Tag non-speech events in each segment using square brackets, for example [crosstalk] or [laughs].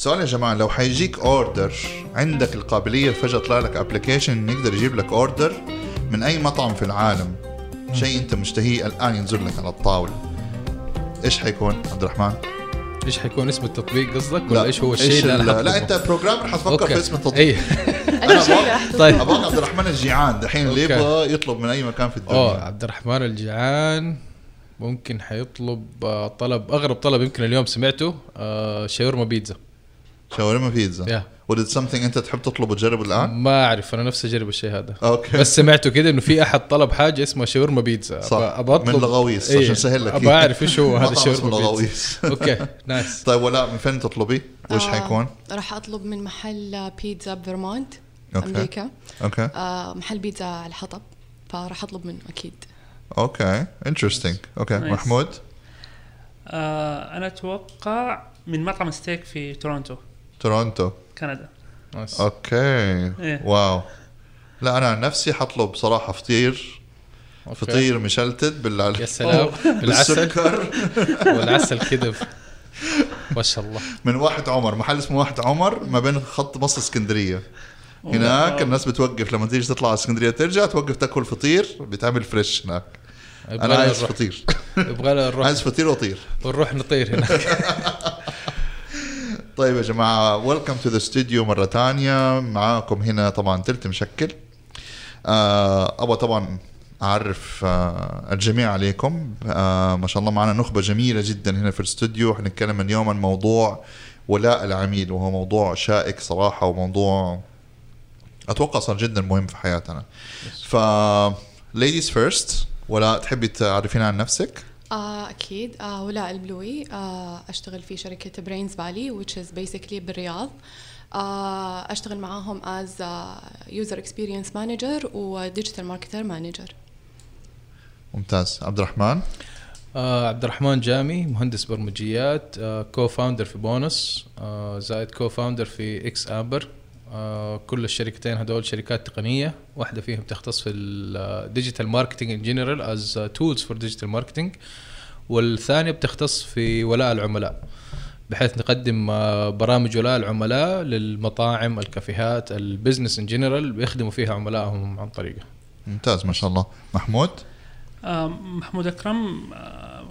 سؤال يا جماعة لو حيجيك order عندك القابلية فجأة طلع لك application يقدر يجيب لك order من أي مطعم في العالم شيء أنت مشتهيه الآن ينزل لك على الطاولة إيش حيكون عبد الرحمن؟ إيش حيكون اسم التطبيق قصدك ولا إيش هو الشيء اللي أنا حطلبه؟ أنت programmer حتفكر. في اسم التطبيق أي [laughs] أنا طيب أبغاك عبد الرحمن الجيعان دحين اللي. يبغى يطلب من أي مكان في أوه الدنيا عبد الرحمن الجيعان ممكن حيطلب آه، طلب أغرب طلب يمكن اليوم سمعته آه، شاورما بيتزا شاورما بيتزا. يا ودد سمثينج أنت تحب تطلبه تجربه الآن؟ ما أعرف أنا نفسي اجرب الشيء هذا. أوكي بس سمعته كده إنه في أحد طلب حاجة اسمها شاورما بيتزا. صح. أبغى- أبغى من لغويس إيه، عشان سهل لك. أبغى أعرف إيش هو [laughs] هذا الشاورما بيتزا. لغويس أوكي نايس طيب ولا من فين تطلبي؟ وش آه، حيكون؟ راح أطلب من محل بيتزا بفيرمونت أوكي. أمريكا. أوكي آه محل بيتزا على الحطب فراح أطلب منه أكيد. أوكي انترستنج أوكي Nice. محمود؟ آه أنا أتوقع من مطعم ستيك في تورونتو. تورونتو. كندا. nice okay. إيه. wow. لا أنا عن نفسي حطلب صراحة فطير. okay. فطير مشلتت بال يا سلام. [laughs] بالعسل. بالسكر. [laughs] والعسل كده ما شاء الله. من واحد عمر. محل اسمه واحد عمر ما بين خط مصر اسكندرية. هناك الناس بتوقف لما تيجي تطلع على اسكندرية ترجع توقف تاكل فطير بيتعمل fresh هناك. أنا عايز فطير. يبغى نروح عايز فطير وطير. نروح نطير هناك. [laughs] طيب يا جماعة welcome to the studio مرة تانية. معاكم هنا طبعا تلت مشكل. آه أبغى طبعا أعرف آه الجميع عليكم. آه ما شاء الله معنا نخبة جميلة جدا هنا في الاستوديو. حنتكلم اليوم عن موضوع ولاء العميل وهو موضوع شائك صراحة وموضوع أتوقع صار جدا مهم في حياتنا. ف ladies first ولا تحبي تعرفين عن نفسك؟ آه أكيد. آه ولاء البلوي. آه أشتغل في شركة Brains Valley which is basically بالرياض. آه أشتغل معاهم as user experience manager و digital marketer manager. ممتاز. عبد الرحمن آه عبد الرحمن جامي مهندس برمجيات آه co-founder في بونس آه زائد co-founder في إكس امبر كل الشركتين هدول شركات تقنية واحدة فيهم تختص في ال digital marketing in general as tools for digital marketing والثانية بتختص في ولاء العملاء بحيث نقدم آه، برامج ولاء العملاء للمطاعم الكافيهات ال business in general بيخدموا فيها عملائهم عن طريقة. ممتاز ما شاء الله. محمود؟ آه محمود أكرم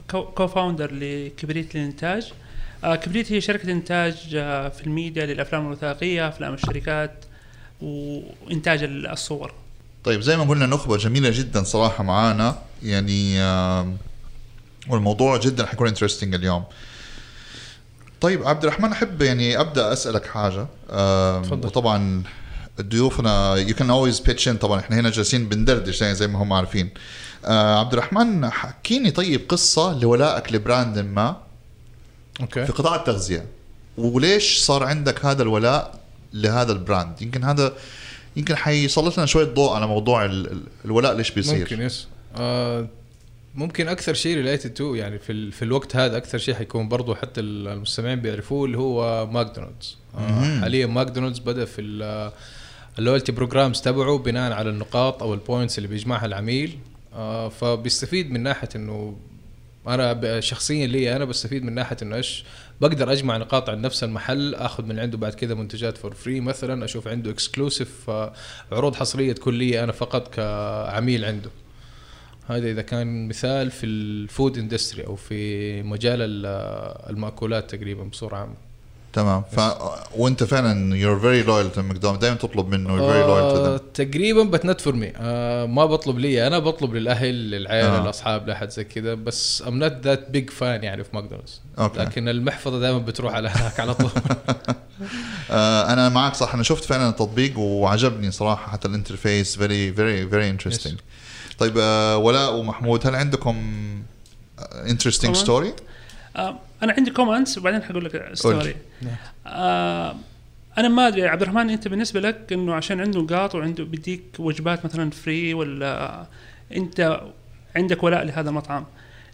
co-founder لكبريت للإنتاج. آه كبريت هي شركة إنتاج آه في الميديا للأفلام الوثائقية أفلام الشركات وإنتاج الصور. طيب زي ما قلنا نخبة جميلة جدا صراحة معانا. يعني والموضوع جدا حيكون interesting اليوم. طيب عبد الرحمن أحب يعني أبدأ أسألك حاجة. تفضل. وطبعا ضيوفنا you can always pitch in طبعا إحنا هنا جالسين بندردش يعني زي ما هم عارفين. آه عبد الرحمن حكيني طيب قصة لولائك ل brand ما. Okay. في قطاع التغذية. وليش صار عندك هذا الولاء لهذا ال brand؟ يمكن هذا يمكن حيسلط لنا شوية ضوء على موضوع ال- ال- الولاء ليش بيصير. ممكن Yes. آه ممكن أكثر شيء related to يعني في ال- في الوقت هذا أكثر شيء حيكون برضو حتى ال- المستمعين بيعرفوه اللي هو ماكدونالدز. آه حاليا ماكدونالدز بدأ في ال- ال loyalty programs تبعه بناء على النقاط أو ال points اللي بيجمعها العميل. آه فبيستفيد من ناحية إنه أنا شخصيا لي أنا بستفيد من ناحية إنه إيش؟ بقدر أجمع نقاط عند نفس المحل آخذ من عنده بعد كذا منتجات for free مثلا أشوف عنده exclusive عروض حصرية تكون لي أنا فقط كعميل عنده. هذا إذا كان مثال في ال food industry أو في مجال ال- المأكولات تقريبا بصورة عامة. تمام. ف وانت فعلا you're very loyal to McDonald's. دائما تطلب منه loyal to آه them تقريبا but not for me ما بطلب لي. أنا بطلب للأهل للعائله آه. الاصحاب لأحد زي كذا بس I'm not that big fan يعني في ماكدونالدز. لكن المحفظة دائما بتروح على هناك على طول. [laughs] آه أنا معك صح. أنا شفت فعلا التطبيق وعجبني صراحة. حتى ال interface very very very interesting. طيب آه ولاء ومحمود هل عندكم interesting طبعاً. story؟ أنا عندي comments وبعدين حقول لك story نعم. آه أنا ما أدري عبد الرحمن أنت بالنسبة لك إنه عشان عنده نقاط وعنده بيديك وجبات مثلا free ولا أنت عندك ولاء لهذا المطعم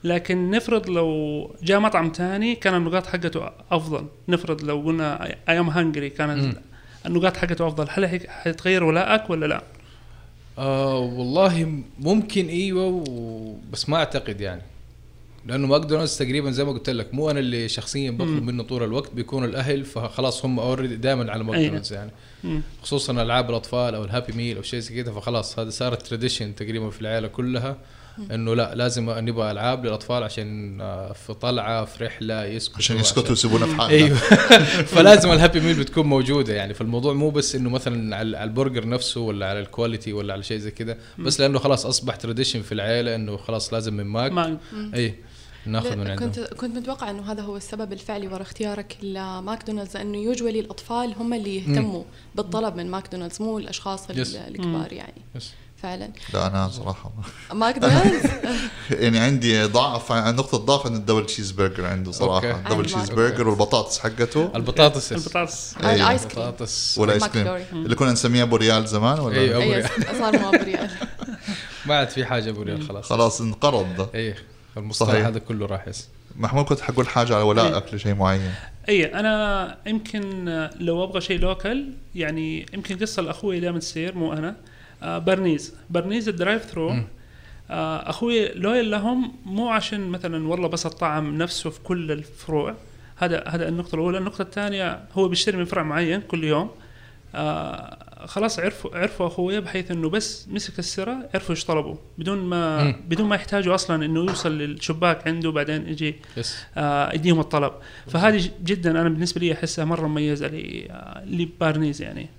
لكن نفرض لو جاء مطعم ثاني كان النقاط حقته أفضل نفرض لو قلنا I'm Hungry كانت. النقاط حقته أفضل هل حيتغير ولاءك ولا لا؟ آه والله ممكن إيوه و... بس ما أعتقد يعني لأنه ماكدونالدز تقريبا زي ما قلت لك مو أنا اللي شخصيا بطلب منه طول الوقت بيكون الأهل فخلاص هم already دائما على ماكدونالدز يعني. مم. خصوصا ألعاب الأطفال أو ال Happy Meal أو شيء زي كذا فخلاص هذا صارت tradition تقريبا في العائله كلها إنه لا لازم نبغى ألعاب للأطفال عشان آه، في طلعة في رحلة يسكتوا عشان يسكتوا ويسيبونا في حالنا أيوه. [laughs] فلازم ال Happy Meal بتكون موجودة يعني. فالموضوع مو بس إنه مثلا على البرجر نفسه ولا على ال quality ولا على شيء زي كذا بس لأنه خلاص أصبح tradition في العائله إنه خلاص لازم من ماك. ما أي. ناخذ من عندهم. كنت كنت متوقع إنه هذا هو السبب الفعلي وراء اختيارك لماكدونالدز لأنه usually الاطفال هم اللي يهتموا بالطلب من ماكدونالدز مو الأشخاص ال- Yes. الكبار يعني. بس. فعلا. لا أنا صراحة ماكدونالدز؟ [laughs] يعني عندي ضعف نقطة ضعف إن ال double cheese burger عنده صراحة. Okay. double عند cheese. burger والبطاطس حقته. البطاطس. البطاطس. أيوة. الآيس كريم. والآيس كريم. اللي كنا نسميه ابو ريال زمان ولا؟ ريال. صار مو ابو ريال [laughs] ما عاد في حاجة ابو ريال خلاص. خلاص انقرض. ده اي المصطلح صحيح. هذا كله راح yes محمود كنت حقول حاجة على ولائك لشيء معين؟ اي أنا يمكن لو أبغى شيء local يعني يمكن قصة لأخوي دائما تصير مو أنا. آه بارنيز بارنيز ال drive thru. آه أخوي loyal لهم مو عشان مثلا والله بس الطعم نفسه في كل الفروع. هذا هذا النقطة الأولى. النقطة الثانية هو بيشتري من فرع معين كل يوم. آه خلاص عرفوا عرفوا أخويا بحيث إنه بس مسك السرة عرفوا إيش طلبوا. بدون ما مم. بدون ما يحتاجوا أصلا إنه يوصل للشباك عنده بعدين يجي yes. آه، يديهم الطلب. فهذه جدا أنا بالنسبة لي أحسها مرة مميزة آه، لبارنيز يعني.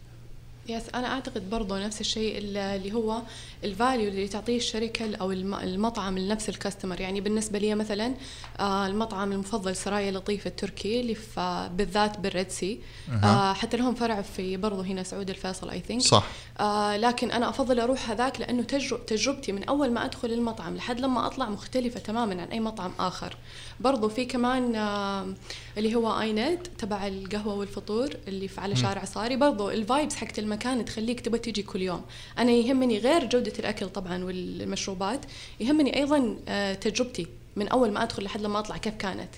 Yes أنا أعتقد برضه نفس الشيء اللي هو ال value اللي تعطيه الشركة أو الم- المطعم لنفس ال customer يعني بالنسبة لي مثلا آه، المطعم المفضل سرايا لطيف التركي اللي في بالذات بال Red Sea. آه، حتى لهم فرع في برضه هنا سعود الفيصل I think صح. آه لكن أنا أفضل أروح هذاك لأنه تجرب تجربتي من أول ما أدخل المطعم لحد لما أطلع مختلفة تماما عن أي مطعم آخر. برضو في كمان آه اللي هو ايند تبع القهوة والفطور اللي في على شارع صاري برضو ال vibes حقت المكان تخليك تبى تيجي كل يوم. أنا يهمني غير جودة الأكل طبعا والمشروبات يهمني أيضا آه تجربتي. من أول ما أدخل لحد لما أطلع كيف كانت؟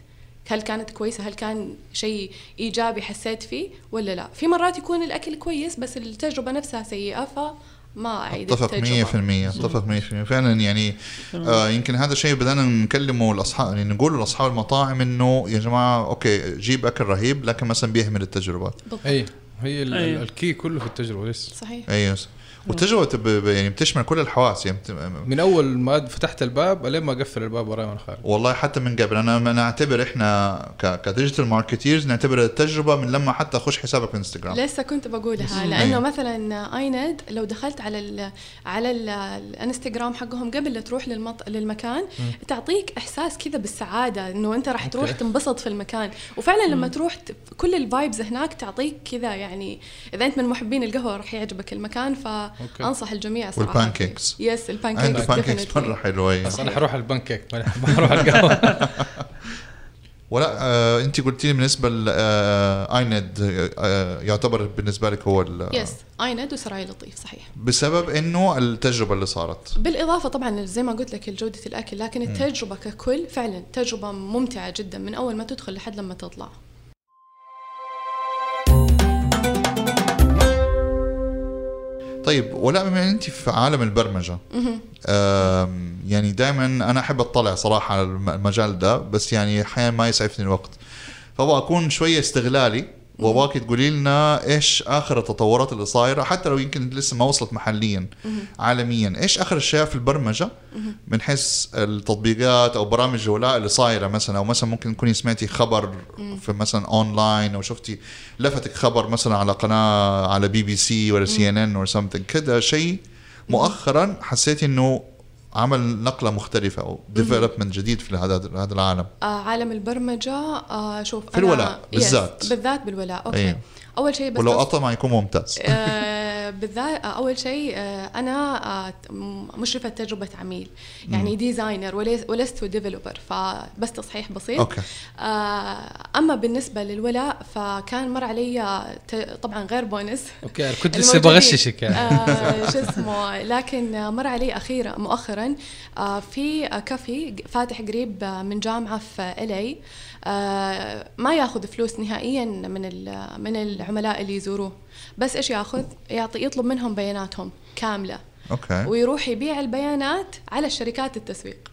هل كانت كويسة؟ هل كان شيء إيجابي حسيت فيه ولا لا؟ في مرات يكون الأكل كويس بس التجربة نفسها سيئة فما أعيد أتفق 100% التجربة أتفق 100% فعلا يعني آه يمكن هذا الشيء بدانا نكلمه الأصحاب يعني نقول لاصحاب المطاعم إنه يا جماعة okay جيب أكل رهيب لكن مثلا بيهمل التجربة. بالضبط. أي هي أيوة. الكي كله في التجربة yes صحيح. أيوه ب- يعني بتشمل كل الحواس. يعني بت- من أول ما فتحت الباب لين ما قفل الباب وراي وأنا خارج. والله حتى من قبل. أنا أنا أعتبر إحنا ك- ك digital marketers نعتبر التجربة من لما حتى أخش حسابك في انستغرام لسه كنت بقولها. لأنه أيوة. مثلا ايند لو دخلت على ال على ال الانستغرام حقهم قبل لا تروح للمط... للمكان تعطيك إحساس كذا بالسعادة إنه أنت راح تروح okay. تنبسط في المكان. وفعلا لما تروح ت... كل ال vibes هناك تعطيك كذا يعني إذا أنت من محبين القهوة راح يعجبك المكان فانصح الجميع صراحة. وال pancakes. yes عنده ال pancakes pancakes definitely. مره حلوة. بس أنا حروح على البانكيك. ما ما حروح على القهوه ولا آه أنت قلتي لي بالنسبة لايند آه آه يعتبر بالنسبة لك هو ال- yes ايند وسراي لطيف صحيح. بسبب إنه التجربة اللي صارت. بالإضافة طبعا زي ما قلت لك لجودة الأكل لكن التجربة ككل فعلا تجربة ممتعة جدا من أول ما تدخل لحد لما تطلع. طيب ولا بما إن أنت في عالم البرمجة يعني دائما أنا أحب أطلع صراحة على الم- المجال ده بس يعني أحيانا ما يسعفني الوقت. فأبغى أكون شوية استغلالي وابغاك تقولي لنا إيش آخر التطورات اللي صايرة حتى لو يمكن لسه ما وصلت محليا عالميا. إيش آخر أشياء في البرمجة؟ من حيث التطبيقات أو برامج الولاء اللي صايرة مثلا أو مثلا ممكن تكوني سمعتي خبر في مثلا اونلاين أو شفتي لفتك خبر مثلا على قناة على بي بي سي ولا سي إن إن something كذا شيء مؤخرا حسيتي إنه عمل نقلة مختلفة أو development جديد في هذا هذا العالم. آه عالم البرمجة آه شوف في الولاء بالذات. بالذات بالولاء. okay. أيوه. أول شيء بس ولو قطع ما يكون ممتاز. آه، بالذات أول شيء آه، أنا آه، مشرفة تجربة عميل. يعني designer ولست developer فبس تصحيح بسيط. okay. آه، أما بالنسبة للولاء فكان مر علي طبعا غير بونس okay كنت [laughs] لسه. بغششك. يعني شو اسمه لكن مر علي أخيرا مؤخرا في كافي فاتح قريب من جامعة في الي ما ياخذ فلوس نهائيا من من العملاء اللي يزوروه. بس إيش ياخذ؟ يعطي يطلب منهم بياناتهم كاملة. okay. ويروح يبيع البيانات على شركات التسويق.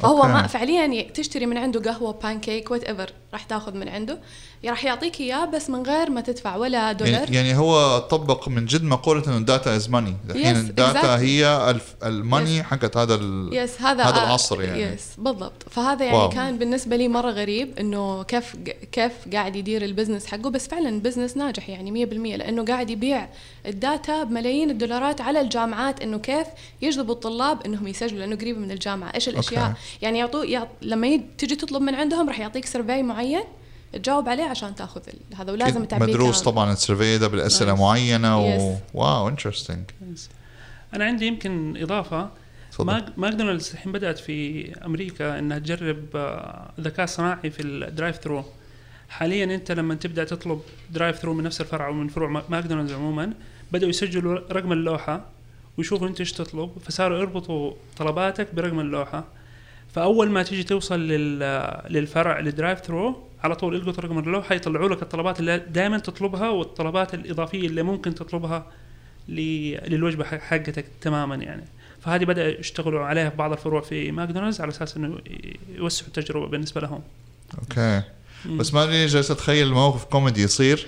فهو okay. ما فعليا تشتري من عنده قهوة pancake whatever راح تاخذ من عنده راح يعطيك إياه بس من غير ما تدفع ولا دولار يعني, يعني هو طبق من جد مقولة إنه ال data is money الحين Yes, ال data exactly. هي ال money حقت هذا ال... yes هذا هذا العصر يعني. يس بالضبط فهذا يعني wow. كان بالنسبة لي مرة غريب إنه كيف كيف قاعد يدير ال business حقه بس فعلا business ناجح يعني 100% لأنه قاعد يبيع ال data بملايين الدولارات على الجامعات إنه كيف يجذبوا الطلاب إنهم يسجلوا لأنه قريب من الجامعة إيش الأشياء okay. يعني يعطوا يعط... لما يد... تجي تطلب من عندهم راح يعطيك survey معين تجاوب عليه عشان تاخذ ال- هذا ولازم تعبيه مدروس. طبعا ال survey ده بالأسئلة. معينة و... Yes. wow interesting أنا عندي يمكن إضافة. ماكدونالدز الحين بدأت في أمريكا إنها تجرب آه، ذكاء صناعي في ال drive thru حاليا أنت لما تبدأ تطلب drive thru من نفس الفرع ومن فروع ما- ماكدونالدز عموما بدأوا يسجلوا رقم اللوحة ويشوفوا أنت إيش تطلب فصاروا يربطوا طلباتك برقم اللوحة. فأول ما تيجي توصل لل- للفرع لل drive thru على طول يلقطوا رقم اللوحه يطلعوا لك الطلبات اللي دائما تطلبها والطلبات الإضافية اللي ممكن تطلبها ل- للوجبة حق- حقتك تماما يعني. فهذه بدأ يشتغلوا عليها في بعض الفروع في ماكدونالدز على أساس إنه يوسعوا التجربة بالنسبة لهم. okay. بس ما أدري جالس أتخيل موقف كوميدي يصير.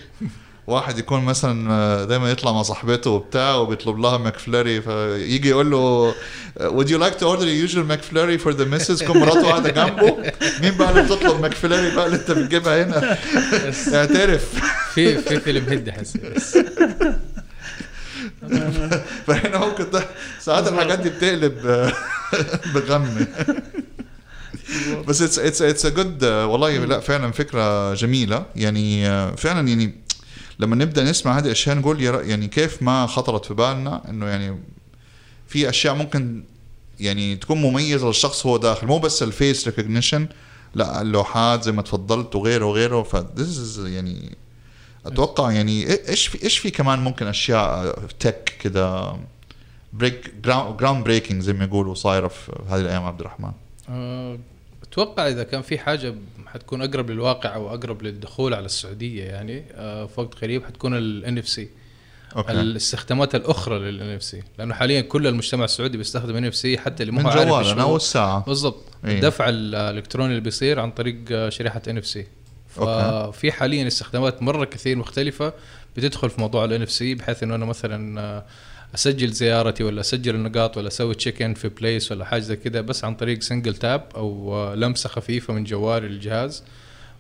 واحد يكون مثلا دائما يطلع مع صاحبته وبتاع وبيطلب لها McFlurry فيجي يقول له would you like to order the usual McFlurry for the missus? تكون مراته قاعدة جنبه. مين بقى اللي بتطلب McFlurry بقى اللي انت بتجيبها هنا؟ اعترف. في في فيلم حسي بس. [laughs] فهنا ممكن ده ساعات الحاجات دي بتقلب [laughs] بغم بس it's it's it's good والله لا فعلا فكرة جميلة. يعني آه، فعلا يعني لما نبدأ نسمع هذه الاشياء نقول يعني كيف ما خطرت في بالنا إنه يعني في أشياء ممكن يعني تكون مميزة للشخص هو داخل مو بس ال face recognition لا اللوحات زي ما تفضلت وغيره وغيره ف يعني أتوقع يعني إيش في إيش في كمان ممكن أشياء تك كده break ground breaking زي ما يقولوا صايرة في هذه الأيام عبد الرحمن؟ آه، أتوقع إذا كان في حاجة حتكون أقرب للواقع أو أقرب للدخول على السعودية يعني آه، في وقت قريب حتكون ال NFC الاستخدامات الأخرى لل NFC لأنه حاليا كل المجتمع السعودي بيستخدم NFC حتى اللي مو عارف جوالنا الساعة بالضبط. إيه. الدفع الإلكتروني اللي بيصير عن طريق آه، شريحة NFC. ففي حاليا استخدامات مرة كثير مختلفة بتدخل في موضوع ال NFC بحيث إنه أنا مثلا آه، أسجل زيارتي ولا أسجل النقاط ولا أسوي check in في place ولا حاجة زي كذا بس عن طريق single tap أو لمسة خفيفة من جوالي للجهاز.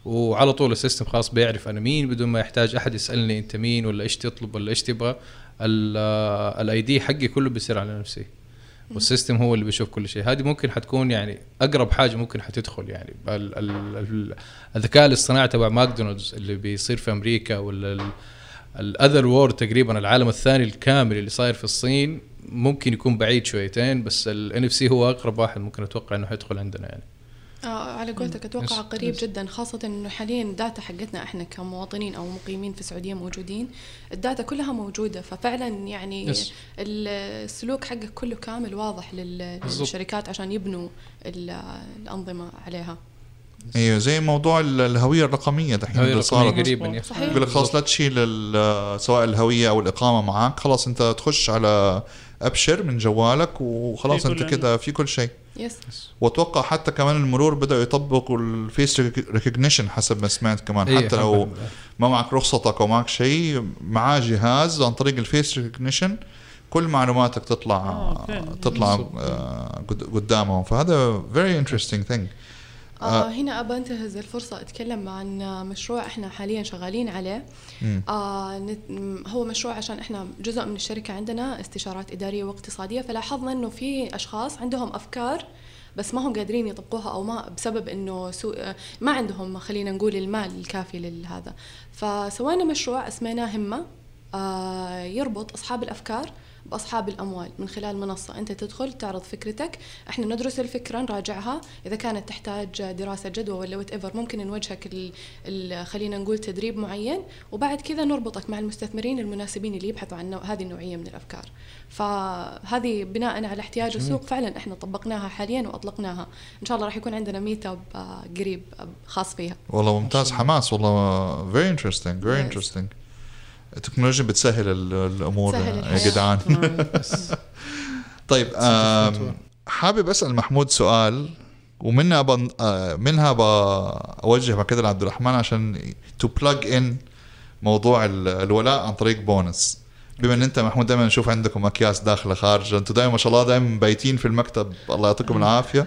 وعلى طول ال system خلاص بيعرف أنا مين بدون ما يحتاج أحد يسألني أنت مين ولا إيش تطلب ولا إيش تبغى. ال ID حقي كله بيصير على نفسي. وال system هو اللي بيشوف كل شيء. هذه ممكن حتكون يعني أقرب حاجة ممكن حتدخل يعني. ال- ال- ال- الذكاء الاصطناعي تبع ماكدونالدز اللي بيصير في أمريكا ولا ال other world تقريبا العالم الثاني الكامل اللي صاير في الصين ممكن يكون بعيد شويتين بس ال NFC هو أقرب واحد ممكن أتوقع إنه حيدخل عندنا يعني آه على قولتك أتوقع قريب. جدا خاصة إنه حاليا ال data حقتنا إحنا كمواطنين أو مقيمين في السعودية موجودين ال data كلها موجودة ففعلا يعني yes. السلوك حقك كله كامل واضح. للشركات عشان يبنوا ال- الأنظمة عليها أيوه زي موضوع ال- الهوية الرقمية دحين اللي صارت. قريبا. يقول لك خلاص لا تشيل سواء الهوية أو الإقامة معك خلاص أنت تخش على أبشر من جوالك وخلاص أنت كده في كل شيء. yes وأتوقع حتى كمان المرور بدأوا يطبقوا ال face recognition حسب ما سمعت كمان. إيه، حتى لو. ما معك رخصتك أو معك شيء معاه جهاز عن طريق ال face recognition كل معلوماتك تطلع آه،. تطلع. آه، قد- قدامهم. فهذا very interesting thing. آه هنا أبى أنتهز الفرصة أتكلم عن مشروع إحنا حاليا شغالين عليه. آه نت- هو مشروع عشان إحنا جزء من الشركة عندنا استشارات إدارية واقتصادية. فلاحظنا إنه في أشخاص عندهم أفكار بس ما هم قادرين يطبقوها أو ما بسبب إنه سوء ما عندهم خلينا نقول المال الكافي لهذا فسوينا مشروع أسميناه همة. آه يربط أصحاب الأفكار بأصحاب الأموال من خلال منصة. أنت تدخل تعرض فكرتك. إحنا ندرس الفكرة نراجعها. إذا كانت تحتاج دراسة جدوى ولا وات ايفر ممكن نوجهك ال ال خلينا نقول تدريب معين. وبعد كذا نربطك مع المستثمرين المناسبين اللي يبحثوا عن هذه النوعية من الأفكار. فهذه بناء على احتياج السوق فعلا إحنا طبقناها حاليا وأطلقناها. إن شاء الله راح يكون عندنا meet up قريب خاص فيها. والله ممتاز. حماس. والله very interesting very Yes. التكنولوجيا بتسهل ال- الأمور يا. جدعان. [laughs] [laughs] طيب حابب أسأل محمود سؤال ومنها بن... آه، منها بوجه كده لعبد الرحمن عشان to plug in موضوع ال- الولاء عن طريق بونس بما إن أنت محمود دائما نشوف عندكم أكياس داخله خارجه أنتم دائما ما شاء الله دائما بايتين في المكتب. الله يعطيكم العافية.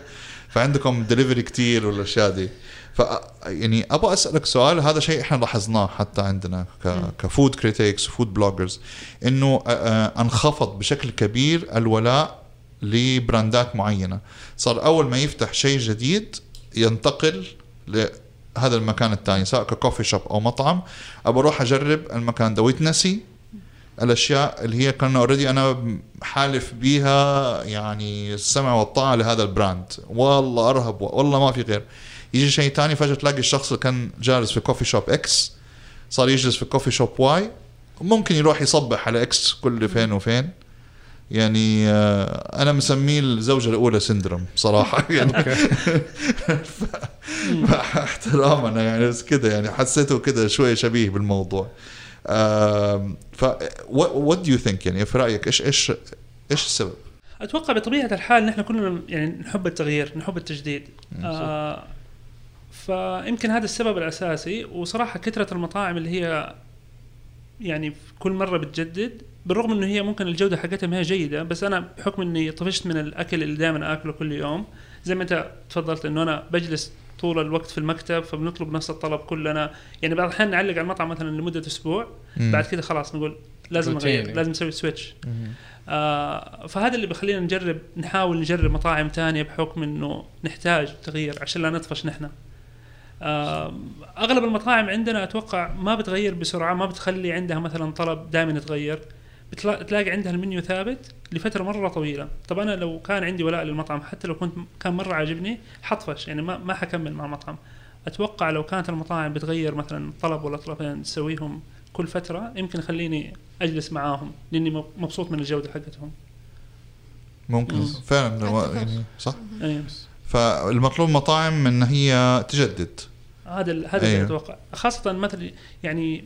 فعندكم دليفري كتير والأشياء دي. ف يعني أبغى أسألك سؤال هذا شيء إحنا لاحظناه حتى عندنا ك... ك food critics و food bloggers إنه آه، آه، انخفض بشكل كبير الولاء لبراندات معينة. صار أول ما يفتح شيء جديد ينتقل لهذا المكان الثاني سواء ك coffee shop أو مطعم. ابى أروح أجرب المكان ده. ويتنسي الأشياء اللي هي كان already أنا حالف بيها يعني السمع والطاعة لهذا ال brand. والله أرهب والله ما في غير. يجي شيء ثاني فجأة تلاقي الشخص اللي كان جالس في coffee shop X صار يجلس في coffee shop Y ممكن يروح يصبح على X كل فين وفين. يعني آه، أنا مسميه الزوجة الأولى syndrome صراحة. [laughs] يعني [laughs] احترامنا يعني بس كده يعني حسيته كده شوية شبيه بالموضوع. ف what do you think يعني في رأيك إيش إيش إيش السبب؟ أتوقع بطبيعة الحال نحن كلنا يعني نحب التغيير نحب التجديد. آه فيمكن هذا السبب الأساسي. وصراحة كثرة المطاعم اللي هي يعني كل مرة بتجدد بالرغم إنه هي ممكن الجودة حقتها ما هي جيدة بس أنا بحكم إني طفشت من الأكل اللي دائما آكله كل يوم زي ما أنت تفضلت إنه أنا بجلس طول الوقت في المكتب فبنطلب نفس الطلب كلنا. يعني بعض الأحيان نعلق على المطعم مثلا لمدة أسبوع مم. بعد كده خلاص نقول لازم نغير روتيني. لازم نسوي سويتش آه فهذا اللي بيخلينا نجرب نحاول نجرب مطاعم تانية بحكم إنه نحتاج تغيير عشان لا نطفش نحن. أغلب المطاعم عندنا أتوقع ما بتغير بسرعة ما بتخلي عندها مثلا طلب دائما يتغير. بتلا- تلاقي عندها المنيو ثابت لفترة مرة طويلة. طب أنا لو كان عندي ولاء للمطعم حتى لو كنت كان مرة عاجبني حطفش يعني ما ما حكمل مع المطعم أتوقع لو كانت المطاعم بتغير مثلا طلب ولا طلبين تسويهم كل فترة يمكن يخليني أجلس معاهم لأني مب- مبسوط من الجودة حقتهم. ممكن. مم. فعلا. يعني صح؟ أيوة. فالمطلوب مطاعم إن هي تجدد. هذا هذا اللي أيوه. أتوقع. خاصة مثلا يعني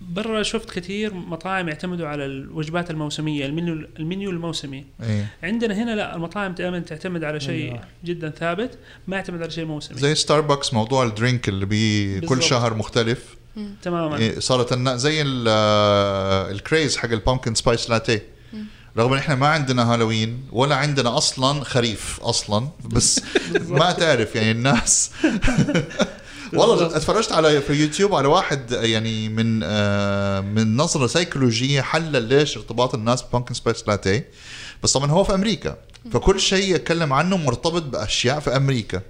برا شفت كثير مطاعم يعتمدوا على الوجبات الموسمية المنيو المنيو الموسمي. إيه. عندنا هنا لا المطاعم دائما تعتمد على شيء أيوه. جدا ثابت ما يعتمد على شيء موسمي. زي ستاربكس موضوع ال drink اللي بي كل بالضبط. شهر مختلف. تماما. إيه، صارت زي ال- آه، ال craze حق ال pumpkin spice latte رغم إن إحنا ما عندنا هالوين ولا عندنا أصلا خريف أصلا. بس ما تعرف يعني الناس. والله اتفرجت على في يوتيوب على واحد يعني من آه، من نظرة سيكولوجية حلل ليش ارتباط الناس ب pumpkin spice latte بس طبعا هو في أمريكا. فكل شيء يتكلم عنه مرتبط بأشياء في أمريكا.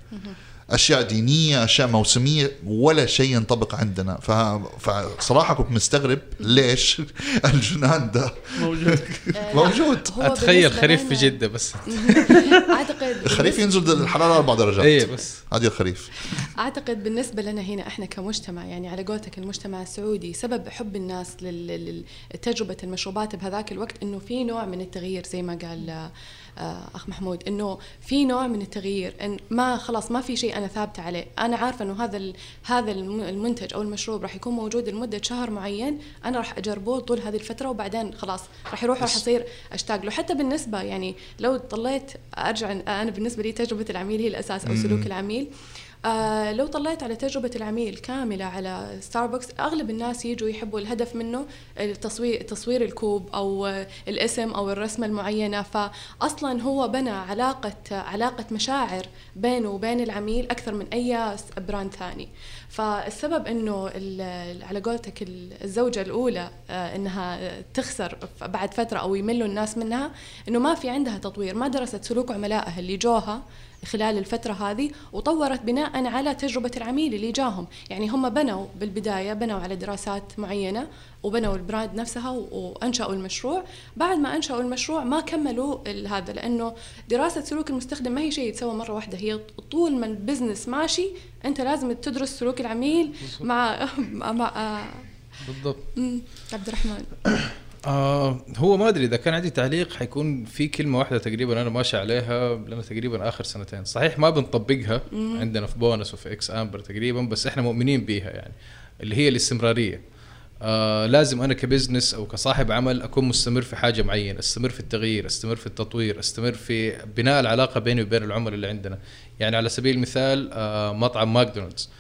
أشياء دينية أشياء موسمية ولا شيء ينطبق عندنا. ف... فصراحة كنت مستغرب ليش [laughs] الجنان ده موجود. [laughs] موجود. أتخيل خريف في جدة بس. [laughs] أعتقد الخريف ينزل الحراره أربع درجات. إيه بس. هذه الخريف. أعتقد بالنسبة لنا هنا إحنا كمجتمع يعني على قولتك المجتمع السعودي سبب حب الناس لل- لتجربه المشروبات بهذاك الوقت إنه في نوع من التغيير زي ما قال أخ محمود إنه في نوع من التغيير إن ما خلاص ما في شيء أنا ثابتة عليه. أنا عارفة إنه هذا هذا الم- المنتج أو المشروب راح يكون موجود لمدة شهر معين أنا راح أجربه طول هذه الفترة وبعدين خلاص راح يروح راح اصير أشتاق له. حتى بالنسبة يعني لو طليت أرجع أنا بالنسبة لي تجربة العميل هي الأساس أو سلوك العميل. آه لو طلعت على تجربة العميل كاملة على ستاربكس أغلب الناس يجوا يحبوا الهدف منه التصوير تصوير الكوب أو الاسم أو الرسمة المعينة. فأصلا هو بنى علاقة علاقة مشاعر بينه وبين العميل أكثر من أي براند ثاني. فالسبب إنه على قولتك ال- الزوجة الأولى آه، إنها تخسر بعد فترة أو يملوا الناس منها إنه ما في عندها تطوير ما درست سلوك عملائها اللي جوها. خلال الفترة هذه وطورت بناء على تجربة العميل اللي جاهم. يعني هم بنوا بالبداية بنوا على دراسات معينة وبنوا ال brand نفسها و- وأنشأوا المشروع. بعد ما أنشأوا المشروع ما كملوا هذا لأنه دراسة سلوك المستخدم ما هي شيء يتسوى مرة واحدة. هي طول ما ال business ماشي أنت لازم تدرس سلوك العميل مع مع, بالضبط. عبد الرحمن. [coughs] آه هو ما أدري إذا كان عندي تعليق حيكون في كلمة واحدة تقريبا أنا ماشي عليها لنا تقريبا آخر سنتين. صحيح ما بنطبقها عندنا في بونس وفي إكس آمبر تقريبا بس إحنا مؤمنين بيها يعني اللي هي الاستمرارية. آه لازم أنا ك business أو كصاحب عمل أكون مستمر في حاجة معينة استمر في التغيير استمر في التطوير استمر في بناء العلاقة بيني وبين العملاء اللي عندنا. يعني على سبيل المثال آه مطعم ماكدونالدز.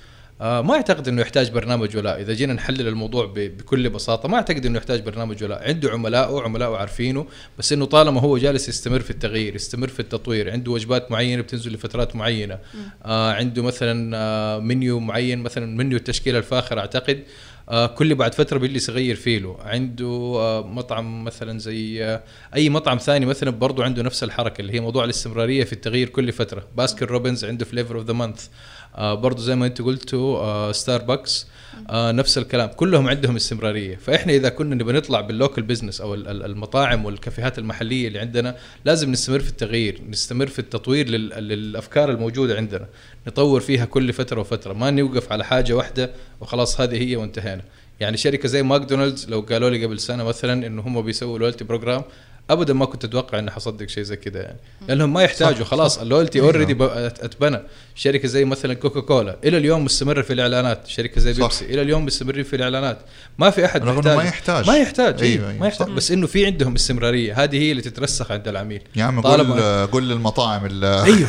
ما أعتقد إنه يحتاج برنامج ولاء. إذا جينا نحلل الموضوع بكل بساطة ما أعتقد إنه يحتاج برنامج ولاء. عنده عملاءه عملاءه عارفينه بس إنه طالما هو جالس يستمر في التغيير يستمر في التطوير عنده وجبات معينة بتنزل لفترات معينة آه عنده مثلا آه منيو معين مثلا منيو التشكيلة الفاخر أعتقد آه كل بعد فترة بيجلس يغير فيله عنده آه مطعم مثلا زي آه أي مطعم ثاني مثلا برضه عنده نفس الحركة اللي هي موضوع الاستمرارية في التغيير كل فترة. باسكن روبنز عنده flavor of the month آه برضه زي ما انت قلتوا آه ستاربكس آه نفس الكلام. كلهم عندهم استمرارية. فإحنا إذا كنا نبغى نطلع بال local business أو ال- ال- المطاعم والكافيهات المحلية اللي عندنا لازم نستمر في التغيير نستمر في التطوير لل- للأفكار الموجودة عندنا. نطور فيها كل فترة وفترة. ما نوقف على حاجة واحدة وخلاص هذه هي وانتهينا. يعني شركة زي ماكدونالدز لو قالوا لي قبل سنة مثلا إنه هم بيسووا loyalty program ابدا ما كنت أتوقع إني حصدق شيء زي كذا يعني. لأنهم ما يحتاجوا خلاص. ال loyalty. already أتبنى. شركة زي مثلا كوكا كولا إلى اليوم مستمره في الإعلانات. شركة زي. بيبسي إلى اليوم مستمرين في الإعلانات. ما في أحد رغم إنه ما يحتاج. ما يحتاج أيوة، أيوة أيوة، ما يحتاج. صح. بس إنه في عندهم استمرارية. هذه هي اللي تترسخ عند العميل. يا عم قول قول للمطاعم أيوه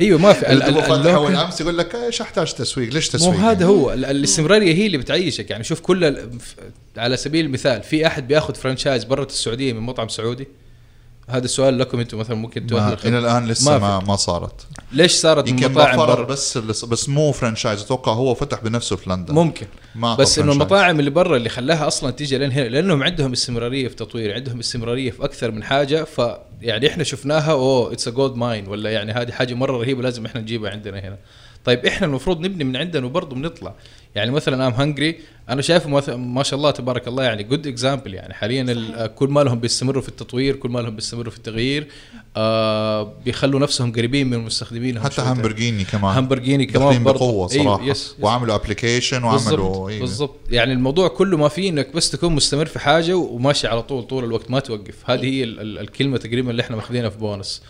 أيوه ما في [laughs] اول أمس يقول لك إيش أحتاج تسويق؟ ليش مو تسويق هذا هو. ال- الاستمرارية هي اللي بتعيشك. يعني شوف كل على سبيل المثال في أحد بياخذ franchise برة السعودية من مطعم سعودي؟ هذا السؤال لكم أنتم مثلا ممكن ما. إلى الآن لسه ما ما. ما صارت. ليش صارت يمكن مطاعم بفرر برا؟ بس بس مو franchise أتوقع هو فتح بنفسه في لندن. ممكن. ما بس إنه. المطاعم اللي برا اللي خلاها أصلا تيجي لين هنا لأنهم عندهم استمرارية في تطوير عندهم استمرارية في أكثر من حاجة ف يعني إحنا شفناها أوه it's a gold mine ولا يعني هذه حاجة مرة رهيبة لازم إحنا نجيبها عندنا هنا. طيب إحنا المفروض نبني من عندنا وبرضه بنطلع. يعني مثلا I'm Hungry أنا شايفه مث- ما شاء الله تبارك الله يعني good example يعني حاليا ال- كل ما لهم بيستمروا في التطوير كل ما لهم بيستمروا في التغيير. آه بيخلوا نفسهم قريبين من المستخدمين. حتى همبرجيني كمان. همبرجيني كمان برضه. بقوة أيوة، صراحة. yes, yes. وعملوا application وعملوا. بالضبط يعني الموضوع كله ما فيه إنك بس تكون مستمر في حاجة وماشي على طول طول الوقت ما توقف. هذه هي ال- ال- الكلمة تقريبا اللي إحنا ماخذينها في بونس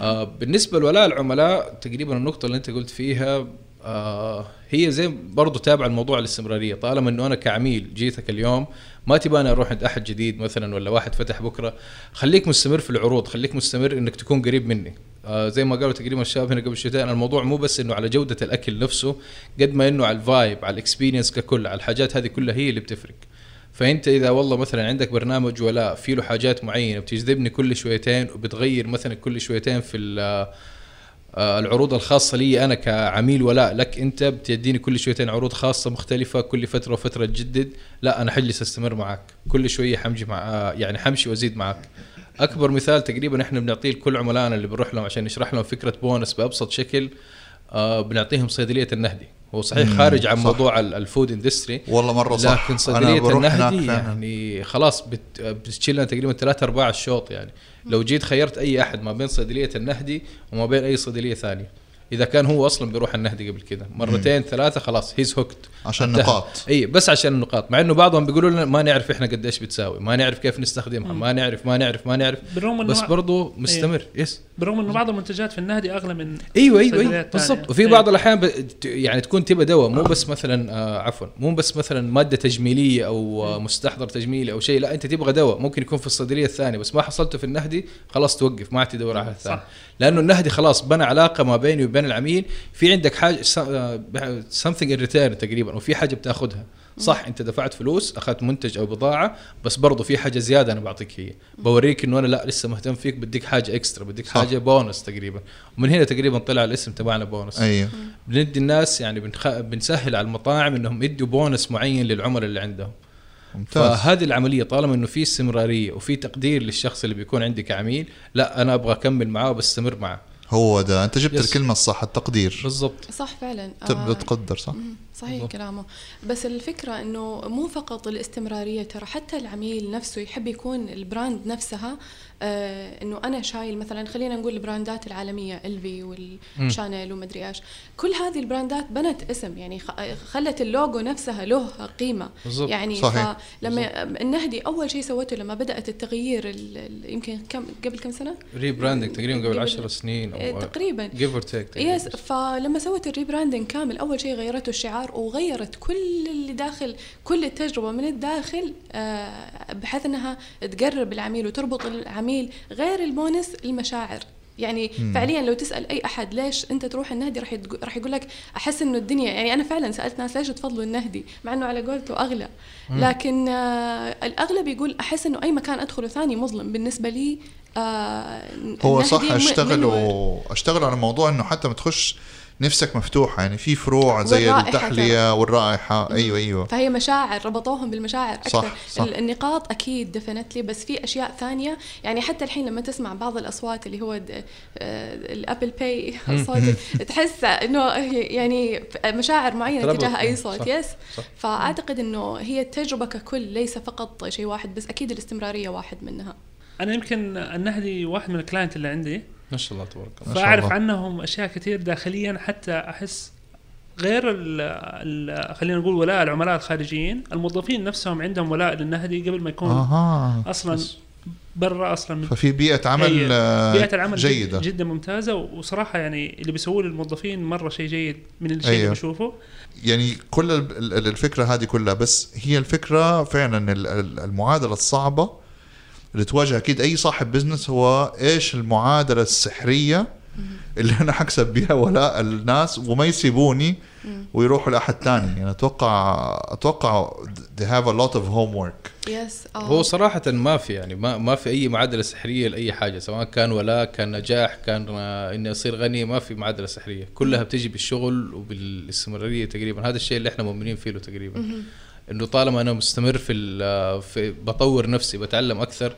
آه بالنسبة لولاء العملاء تقريبا النقطة اللي أنت قلت فيها آه هي زي برضو تابع الموضوع الاستمرارية. طالما إنه أنا كعميل جيتك اليوم ما تبغى أروح عند أحد جديد مثلا ولا واحد فتح بكرة؟ خليك مستمر في العروض خليك مستمر إنك تكون قريب مني. آه زي ما قالوا تقريبا الشباب هنا قبل شويتين الموضوع مو بس إنه على جودة الأكل نفسه قد ما إنه على ال vibe على ال experience ككل على الحاجات هذه كلها هي اللي بتفرق. فأنت إذا والله مثلا عندك برنامج ولاء في له حاجات معينة بتجذبني كل شويتين وبتغير مثلا كل شويتين في العروض الخاصة لي أنا كعميل ولاء لك أنت بتديني كل شويتين عروض خاصة مختلفة كل فترة وفترة تجدد. لا أنا حجلس استمر معك كل شوية حمشي مع آه، يعني حمشي وأزيد معك أكبر مثال تقريبا إحنا بنعطيه لكل عملائنا اللي بنروح لهم عشان نشرح لهم فكرة بونس بأبسط شكل آه بنعطيهم صيدلية النهدي. هو صحيح خارج عن صح. موضوع ال- ال food industry والله مرة صح. لكن صيدلية النهدي. يعني خلاص بت بتشيل لنا تقريبا ثلاث ارباع الشوط يعني. لو جيت خيرت أي أحد ما بين صيدلية النهدي وما بين أي صيدلية ثانية. إذا كان هو أصلا بيروح النهدي قبل كده. مرتين ثلاثة خلاص he's hooked عشان نقاط. اي بس عشان النقاط مع إنه بعضهم بيقولوا لنا ما نعرف إحنا قديش بتساوي. ما نعرف كيف نستخدمها. ما نعرف ما نعرف ما نعرف. بالرغم بس برضه مستمر. yes بالرغم إنه بعض المنتجات في النهدي أغلى من أيوه أيوه, أيوة. بالضبط. وفي أيوة. بعض الأحيان ب... يعني تكون تبى دواء. مو بس مثلا آه عفوا. مو بس مثلا مادة تجميلية أو آه مستحضر تجميلي أو شيء. لا أنت تبغى دواء. ممكن يكون في الصيدلية الثانية. بس ما حصلته في النهدي خلاص توقف. ما عاد تدور على الثاني. صح. لأنه النهدي خلاص بنى علاقة ما بيني وبين العميل. في عندك حاجة something in return تقريبا وفي حاجة بتأخذها. صح أنت دفعت فلوس أخذت منتج أو بضاعة بس برضه في حاجة زيادة أنا بعطيك هي. بوريك إنه أنا لا لسه مهتم فيك بديك حاجة extra بديك صح. حاجة بونس تقريبا. ومن هنا تقريبا طلع الاسم تبعنا بونس أيوه. بندي الناس يعني بنخ... بنسهل على المطاعم إنهم يدوا بونس معين للعملاء اللي عندهم. ممتاز. فهذه العملية طالما إنه في استمرارية وفي تقدير للشخص اللي بيكون عندي كعميل لا أنا أبغى أكمل معاه وبستمر معاه هو ده أنت جبت yes. الكلمة الصح التقدير. بالضبط. صح فعلا. تبدا آه، تقدر صح؟ صحيح بالضبط. كلامه. بس الفكرة إنه مو فقط الاستمرارية ترى حتى العميل نفسه يحب يكون ال brand نفسها آه إنه أنا شايل مثلا خلينا نقول ال brandات العالمية ال LV والشانيل ومدري إيش. كل هذه ال brandات بنت اسم يعني خلت اللوجو نفسها له قيمة. بالضبط. يعني صحيح. لما النهدي أول شيء سوته لما بدأت التغيير ال- ال- يمكن كم قبل كم سنة؟ rebranding تقريبا قبل قبل- 10 سنين أو تقريبا. give or take yes فلما سوت ال rebranding كامل أول شيء غيرته الشعار وغيرت كل اللي داخل كل التجربة من الداخل آه، بحيث إنها تقرب العميل وتربط العميل غير البونس المشاعر. يعني مم. فعليا لو تسأل أي أحد ليش أنت تروح النهدي راح يتق- راح يقول لك أحس إنه الدنيا يعني أنا فعلا سألت ناس ليش تفضلوا النهدي؟ مع إنه على قولته أغلى. لكن آه الأغلب يقول أحس إنه أي مكان أدخله ثاني مظلم. بالنسبة لي آه هو صح م- أشتغل منور. و... أشتغل على موضوع إنه حتى ما تخش نفسك مفتوحة يعني في فروع زي والرائحة التحليه والرائحة. أيوه أيوه. فهي مشاعر ربطوهم بالمشاعر أكثر. صح، صح. ال- النقاط أكيد definitely بس في أشياء ثانية يعني حتى الحين لما تسمع بعض الأصوات اللي هو آه، ال Apple Pay [laughs] [laughs] صوت تحس إنه هي- يعني مشاعر معينة. تجاه أي صوت صح، yes صح. فأعتقد إنه هي التجربة ككل ليس فقط شيء واحد بس أكيد الاستمرارية واحد منها. أنا يمكن النهدي واحد من الكلاينت اللي عندي. ما شاء الله تبارك الله. فأعرف الله. عنهم أشياء كثير داخليا حتى أحس غير ال ال خلينا نقول ولاء العملاء الخارجيين الموظفين نفسهم عندهم ولاء للنهدي قبل ما يكون أها. أصلا برا أصلا ففي بيئة عمل هي آه، بيئة العمل جيدة. جدا, جدا ممتازة وصراحة يعني اللي بيسووه للموظفين مرة شيء جيد من الشيء أيوه. اللي بشوفه. يعني كل ال- ال- الفكرة هذه كلها بس هي الفكرة فعلا ال- ال- المعادلة الصعبة اللي تواجه أكيد أي صاحب business هو إيش المعادلة السحرية اللي أنا حكسب بها ولاء الناس وما يسيبوني ويروحوا لأحد ثاني يعني أتوقع أتوقع they have a lot of homework. yes هو صراحة ما في يعني ما ما في أي معادلة سحرية لأي حاجة سواء كان ولاء كان نجاح كان إني أصير غني ما في معادلة سحرية. كلها بتجي بالشغل وبالاستمرارية تقريبا. هذا الشيء اللي إحنا مؤمنين فيه له تقريبا. إنه طالما أنا مستمر في, في بطور نفسي بتعلم أكثر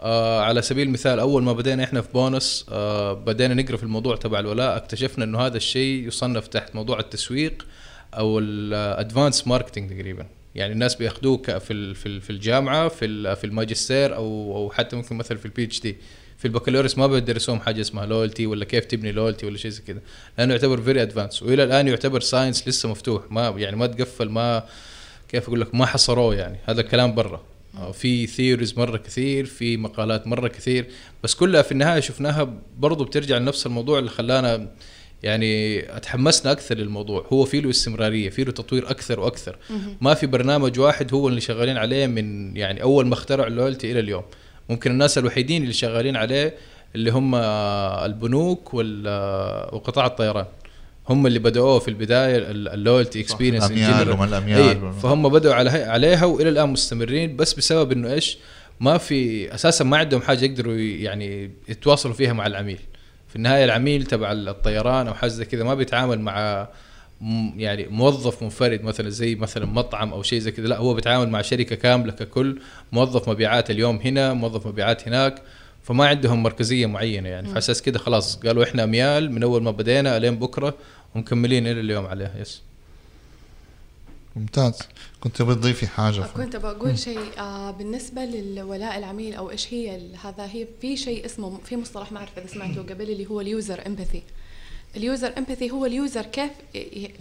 آه على سبيل المثال أول ما بدينا إحنا في بونس آه بدينا نقرأ في الموضوع تبع الولاء اكتشفنا إنه هذا الشيء يصنف تحت موضوع التسويق أو ال advanced marketing تقريبا. يعني الناس بياخذوه في في ال- في الجامعة في في الماجستير أو أو حتى ممكن مثلا في ال PhD في البكالوريوس ما بيدرسوهم حاجة اسمها loyalty ولا كيف تبني loyalty ولا شيء زي كذا لأنه يعتبر very advanced وإلى الآن يعتبر science لسه مفتوح ما يعني ما تقفل ما كيف أقول لك؟ ما حصروه يعني. هذا الكلام برا. آه، في theories مرة كثير في مقالات مرة كثير. بس كلها في النهاية شفناها برضو بترجع لنفس الموضوع اللي خلانا يعني أتحمسنا أكثر للموضوع. هو في له استمرارية في له تطوير أكثر وأكثر. ما في برنامج واحد هو اللي شغالين عليه من يعني أول ما اخترعوا ال loyalty إلى اليوم. ممكن الناس الوحيدين اللي شغالين عليه اللي هم البنوك وقطاع الطيران. هم اللي بدأوه في البداية ال loyalty experience الأميال وما الأميال إيه فهم بدأوا على عليها وإلى الآن مستمرين بس بسبب إنه إيش؟ ما في أساسا ما عندهم حاجة يقدروا يعني يتواصلوا فيها مع العميل. في النهاية العميل تبع الطيران أو حاجة زي كذا ما بيتعامل مع م- يعني موظف منفرد مثلا زي مثلا مطعم أو شيء زي كذا. لا هو بيتعامل مع شركة كاملة ككل. موظف مبيعات اليوم هنا موظف مبيعات هناك. فما عندهم مركزية معينة يعني. فاساس كذا خلاص قالوا إحنا اميال من أول ما بدينا لين بكرة ومكملين إلى اليوم عليها. yes ممتاز. كنت بتضيفي حاجة؟ في- كنت بقول شيء. آه بالنسبة للولاء العميل أو إيش هي ال- هذا هي في شيء اسمه في مصطلح ما أعرف إذا سمعته [laughs] قبل اللي هو ال user empathy ال user empathy هو ال user كيف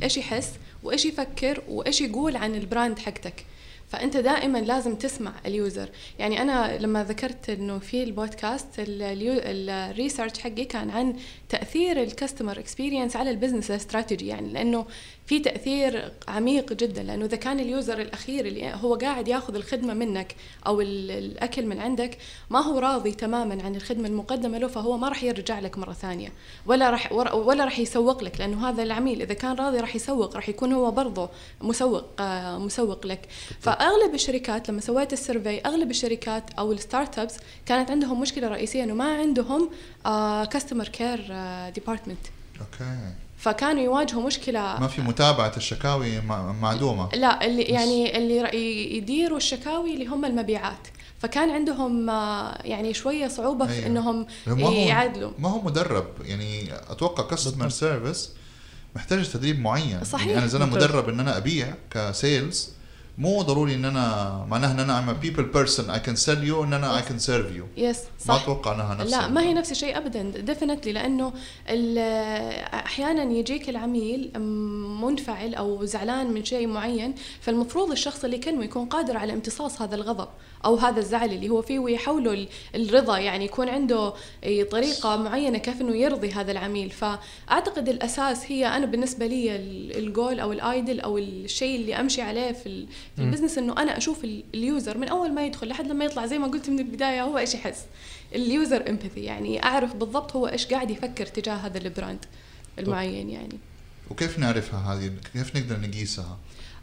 إيش يحس وإيش يفكر وإيش يقول عن ال brand حقتك. فأنت دائما لازم تسمع ال user. يعني أنا لما ذكرت إنه في البودكاست ال research حقي كان عن تأثير ال customer experience على ال business strategy يعني لأنه في تأثير عميق جدا لأنه إذا كان ال user الأخير اللي هو قاعد ياخذ الخدمة منك أو ال- الأكل من عندك ما هو راضي تماما عن الخدمة المقدمة له فهو ما راح يرجع لك مرة ثانية ولا راح ولا راح يسوق لك لأنه هذا العميل إذا كان راضي راح يسوق راح يكون هو برضه مسوق آه، مسوق لك. فأغلب الشركات لما سويت ال survey أغلب الشركات أو ال startups كانت عندهم مشكلة رئيسية إنه ما عندهم customer care department okay فكانوا يواجهوا مشكلة ما في متابعة الشكاوي مع- معدومة. لا اللي يعني اللي يديروا الشكاوي اللي هم المبيعات. فكان عندهم آه، يعني شوية صعوبة في أيوة. إنهم ما هو يعادلوا ما هو مدرب. يعني أتوقع customer service محتاج تدريب معين. صحيح. يعني أنا إذا أنا. مدرب إن أنا أبيع ك sales مو ضروري إن أنا معناها إن أنا I'm a people person. I can sell you إن أنا I can serve you. yes ما صح. أتوقع انها نفس لا ما هي نفس الشيء ابدا. definitely لأنه أحيانا يجيك العميل منفعل أو زعلان من شيء معين فالمفروض الشخص اللي يكلمه يكون قادر على امتصاص هذا الغضب أو هذا الزعل اللي هو فيه ويحوله ال- الرضا يعني يكون عنده طريقة معينة كيف إنه يرضي هذا العميل. فأعتقد الأساس هي أنا بالنسبة لي ال- الجول أو ال ideal أو الشيء اللي أمشي عليه في في. ال business إنه أنا أشوف ال- ال user من أول ما يدخل لحد لما يطلع زي ما قلت من البداية هو إيش يحس؟ ال user empathy يعني أعرف بالضبط هو إيش قاعد يفكر تجاه هذا ال brand المعين يعني. وكيف نعرفها هذه؟ كيف نقدر نقيسها؟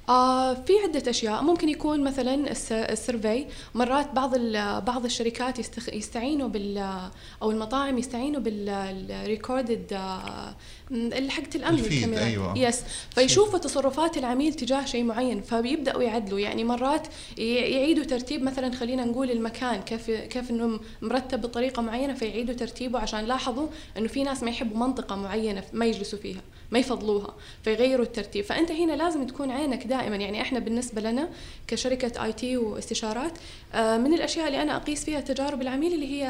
آه في عدة أشياء. ممكن يكون مثلا الس- ال survey. مرات بعض ال- بعض الشركات يستخ يستعينوا بال أو المطاعم يستعينوا بال recorded حقة الأمن الفيد، الكاميرات. أيوة. yes فيشوفوا تصرفات العميل تجاه شيء معين فبيبدأوا يعدلوا. يعني مرات يعيدوا ترتيب مثلا خلينا نقول المكان كيف كيف إنه مرتب بطريقة معينة فيعيدوا ترتيبه عشان لاحظوا إنه في ناس ما يحبوا منطقة معينة ما يجلسوا فيها. ما يفضلوها فيغيروا الترتيب. فأنت هنا لازم تكون عينك دائما يعني إحنا بالنسبة لنا كشركة آي تي واستشارات آه، من الأشياء اللي أنا أقيس فيها تجارب العميل اللي هي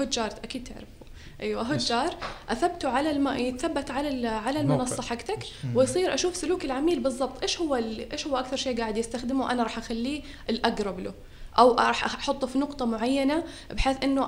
هوت جارت أكيد تعرفوا أيوه هوت جار أثبته على الم... يتثبت على ال... على. المنصة حقتك ويصير أشوف سلوك العميل بالضبط إيش هو ال... إيش هو أكثر شيء قاعد يستخدمه أنا راح أخليه الأقرب له. أو راح أحطه في نقطة معينة بحيث إنه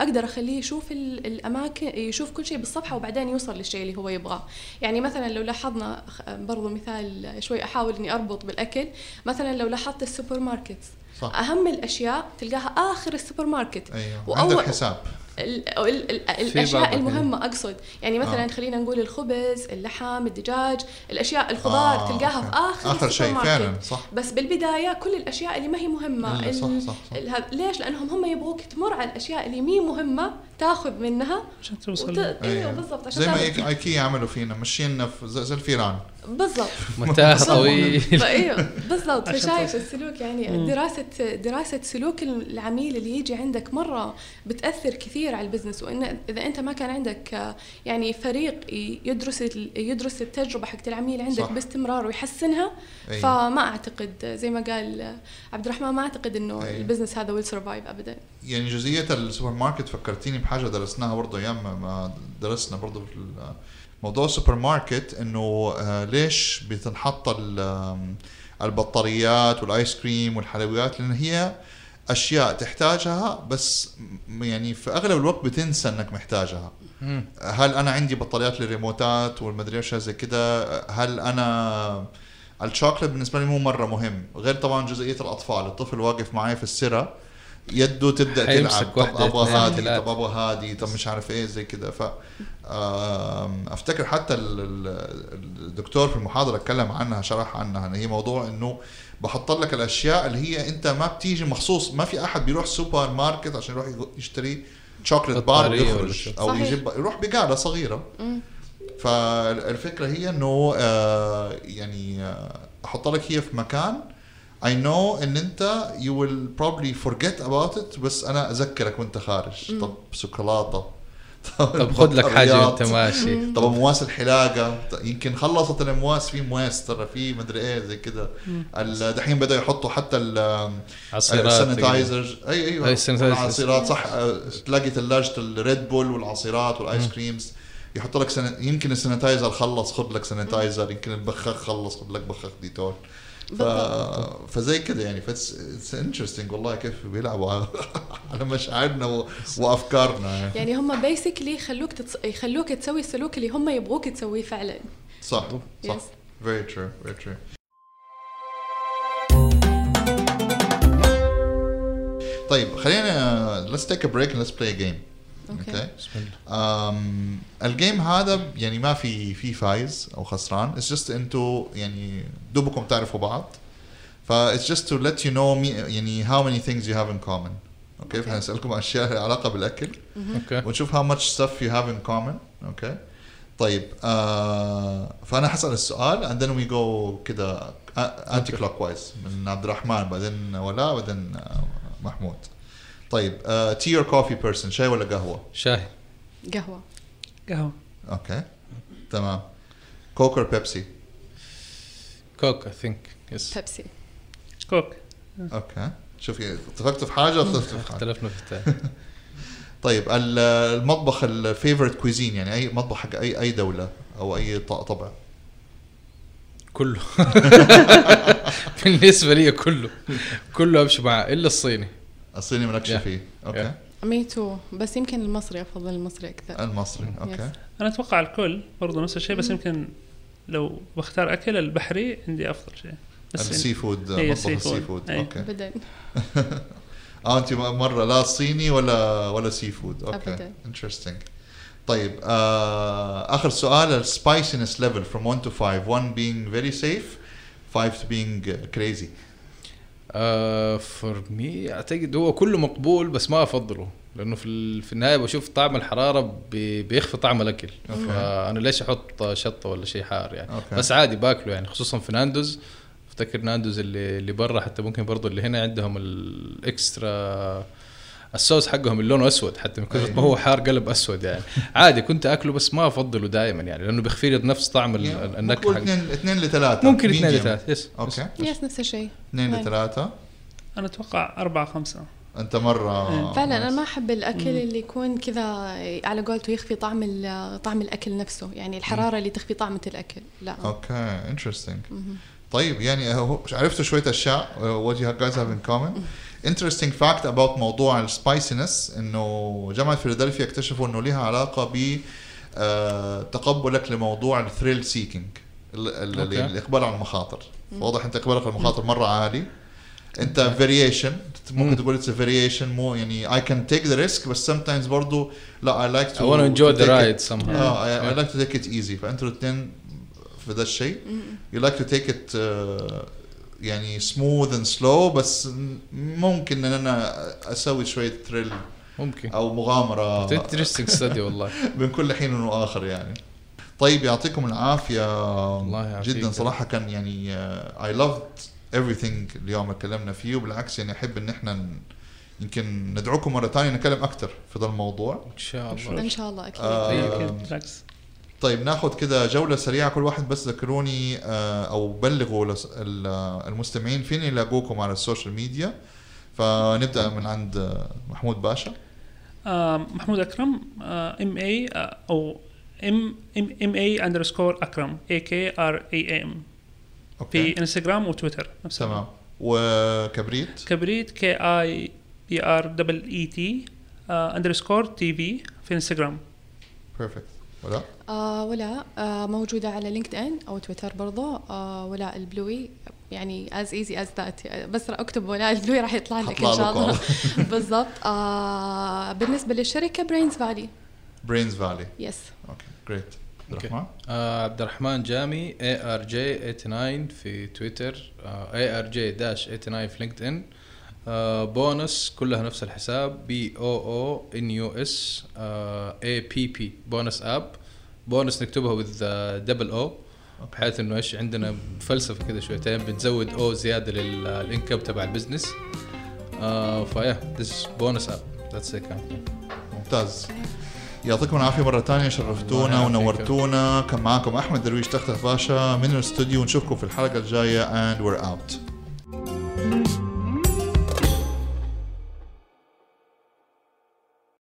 أقدر أخليه يشوف ال- الأماكن يشوف كل شيء بالصفحة وبعدين يوصل للشيء اللي هو يبغاه. يعني مثلا لو لاحظنا برضو مثال شوي أحاول إني أربط بالأكل. مثلا لو لاحظت السوبر ماركت صح. أهم الأشياء تلقاها آخر السوبر ماركت. وأول- عندك حساب. ال- ال- ال- بعض الأشياء المهمة أقصد يعني مثلا آه. خلينا نقول الخبز اللحم الدجاج الأشياء الخضار آه، تلقاها في. آخر آخر شيء. فعلا صح بس بالبداية كل الأشياء اللي ما هي مهمة صح صح صح هذا- ليش لأنهم هم يبغوك تمر على الأشياء اللي مي مهمة تاخذ منها عشان وت... توصل أيوه بالضبط عشان زي ما ايكيا عملوا فينا مشينا في زي الفيران بالضبط [laughs] متاهه بالضبط. طويل [laughs] أيوه بالضبط فشايف توصل. السلوك يعني مم. دراسه دراسة سلوك العميل اللي يجي عندك مرة بتأثر كثير على ال business وإن إذا أنت ما كان عندك يعني فريق يدرس ال- يدرس التجربة حقت العميل عندك صح. باستمرار ويحسنها أيوة. فما أعتقد زي ما قال عبد الرحمن ما أعتقد إنه أيوة. ال business هذا will survive ابدا يعني جزئية السوبر ماركت فكرتيني بحاجه درسناها برضه أيام ما- درسنا برضه في موضوع السوبر ماركت إنه آه، ليش بتنحط البطاريات والآيس كريم والحلويات؟ لأن هي أشياء تحتاجها بس يعني في أغلب الوقت بتنسى إنك محتاجها. مم. هل أنا عندي بطاريات للريموتات والمدري إيش زي كده؟ هل أنا الشوكليت بالنسبة لي مو مرة مهم؟ غير طبعا جزئية الأطفال الطفل واقف معي في السرة يده تبدأ تلعب طب أبغى ثلاثة. طب أبغى هادي طب مش عارف إيه زي كده ف أفتكر حتى ال- ال- الدكتور في المحاضرة اتكلم عنها شرح عنها إن هي موضوع إنه بحط لك الأشياء اللي هي أنت ما بتيجي مخصوص ما في أحد بيروح سوبر ماركت عشان يروح يشتري chocolate bar ويخرج. أو صحيح. يجيب يروح بقاله صغيرة مم. فالفكرة هي إنه آه، يعني آه، أحط لك هي في مكان I know إن أنت you will probably forget about it بس أنا أذكرك وأنت خارج. مم. طب شوكولاتة. [laughs] طب خذ لك حاجة وأنت. ماشي. طب مواس الحلاقة. يمكن خلصت المواس في مواس ترى في مدري إيه زي كده. ال- دحين بدأوا يحطوا حتى ال- عصيرات ال sanitizer اي أيوه. العصيرات صح. تلاقي ثلاجه الريد بول والعصيرات وال ice creams. يحط لك سن... يمكن ال sanitizer خلص خذ لك sanitizer يمكن البخاخ خلص خذ لك بخاخ ديتول. ف... فزي كده يعني. ف that's it's interesting والله كيف بيلعبوا [laughs] على, مشاعرنا و... وأفكارنا يعني. يعني هم basically يخلوك تتص... يخلوك تسوي السلوك اللي هم يبغوك تسويه فعلا. صح صح. Very true very true. طيب خلينا let's take a break and let's play a game. okay okay. بسم الله um, ال game هذا يعني ما في في فايز أو خسران. It's just أنتوا يعني دوبكم تعرفوا بعض. ف it's just to let you know me, يعني how many things you have in common. okay okay. فهنسالكم أشياء لها علاقة بالأكل. okay ونشوف how much stuff you have in common. okay طيب آه فأنا حسأل السؤال and then we go كده انتي clockwise من عبد الرحمن بعدين ولاء بعدين آه، محمود. طيب tea or coffee person شاي ولا قهوة؟ شاي. قهوة. قهوة. okay تمام. Coke or Pepsi؟ Coke I think yes بيبسي كوك okay. شوفي اتفقتوا في حاجة اختلفتوا [laughs] في حاجة؟ اختلفنا في الثاني [laughs] طيب ال- المطبخ ال favorite cuisine يعني أي مطبخ حق اي أي دولة أو أي ط- طبع؟ كله. [laughs] بالنسبة لي كله. كله أمشي معاه إلا الصيني. الصيني مالكش Yeah. فيه. okay. Yeah. me too بس يمكن المصري أفضل المصري أكثر. المصري. okay. Yes. أنا أتوقع الكل برضه نفس الشيء بس يمكن لو بختار أكل البحري عندي أفضل شيء. بس ال seafood مطبخ ال seafood. okay. ابدا آه [laughs] انت مرة لا صيني ولا ولا سي فود okay. interesting طيب آه آخر سؤال ال spiciness level from 1 to 5 1 being very safe 5 to being uh, crazy. for me أعتقد هو كله مقبول بس ما أفضله لأنه في ال- في النهاية بشوف طعم الحرارة بي- بيخفي طعم الأكل okay. فأنا ليش أحط شطة ولا شيء حار يعني okay. بس عادي باكله يعني خصوصا في ناندوز أفتكر ناندوز اللي اللي برا حتى ممكن برضو اللي هنا عندهم ال extra الصوص حقهم اللي لونه أسود حتى من كثر. ما هو حار قلب أسود يعني. عادي كنت أكله بس ما أفضله دائما يعني لأنه بيخفي لي نفس طعم ال- النكهة اثنين اثنين لثلاثة. ممكن اثنين medium. لثلاث يس. أوكي. يس. نفس الشيء. اثنين نعم. لثلاثة. أنا أتوقع أربعة خمسة. أنت مرة إيه. فعلا أنا ما أحب الأكل اللي يكون كذا على قولته يخفي طعم ال- طعم الأكل نفسه يعني الحرارة اللي تخفي طعمة الأكل. لا. okay interesting طيب يعني هو عرفتوا شوية أشياء what you guys have in common interesting fact about موضوع ال spiciness إنه جامعة فيلادلفيا اكتشفوا إنه لها علاقة ب آه، تقبلك لموضوع ال thrill seeking. الإقبال على المخاطر. واضح إنت إقبالك على المخاطر مرة عالي. إنت variation ممكن مم. تقول it's variation مو يعني I can take the risk بس sometimes برضو لا I like I to want to enjoy the ride somehow. آه I like to take it easy فأنتوا الاثنين في ذا الشيء. you like to take it يعني smooth and slow بس ممكن إن أنا أسوي شوية thrill ممكن. أو مغامرة interesting study والله. [laughs] بين كل حين وآخر يعني. طيب يعطيكم العافية الله يعافيك. جدا. صراحة كان يعني I loved everything اليوم اللي تكلمنا فيه وبالعكس يعني أحب إن إحنا يمكن ندعوكم مرة ثانية نتكلم أكثر في ذا الموضوع. إن شاء الله. إن شاء الله أكيد. آه، بالعكس طيب ناخذ كده جولة سريعة كل واحد بس ذكروني آه، أو بلغوا المستمعين فين يلاقوكم على السوشيال ميديا. فنبدأ من عند آه، محمود باشا. آه محمود أكرم ام اي أو ام ام ام اي اندرسكور أكرم اي كي ار اي ام في انستغرام وتويتر. نفس تمام. وكبريت؟ كبريت كي اي بي ار دبل اي تي underscore TV في انستغرام بيرفكت ولا؟ آه ولا. آه موجودة على لينكد ان أو تويتر برضو. آه ولاء البلوي يعني as easy as that بس أكتب ولاء البلوي راح يطلع لك إن شاء. الله. [laughs] [laughs] بالضبط. آه بالنسبة للشركة برينز فالي برينز فالي يس أوكي جريت عبد. الرحمن؟ آه عبد الرحمن جامي A R J 89 في تويتر. A R J dash 89 في لينكد ان بونس كلها نفس الحساب. بي أو أو ان يو اس اي بي بي بونس أب. بونس نكتبها وذ دبل أو بحيث إنه إيش عندنا فلسفة كده شويتين. بنزود أو زيادة للإنكم تبع البزنس. آه فيا ذس بونس أب. ذاتس ات ممتاز. يعطيكم العافية مرة ثانية شرفتونا. ونورتونا. كان معاكم أحمد درويش تختخ باشا من الاستوديو ونشوفكم في الحلقة الجاية and we're out.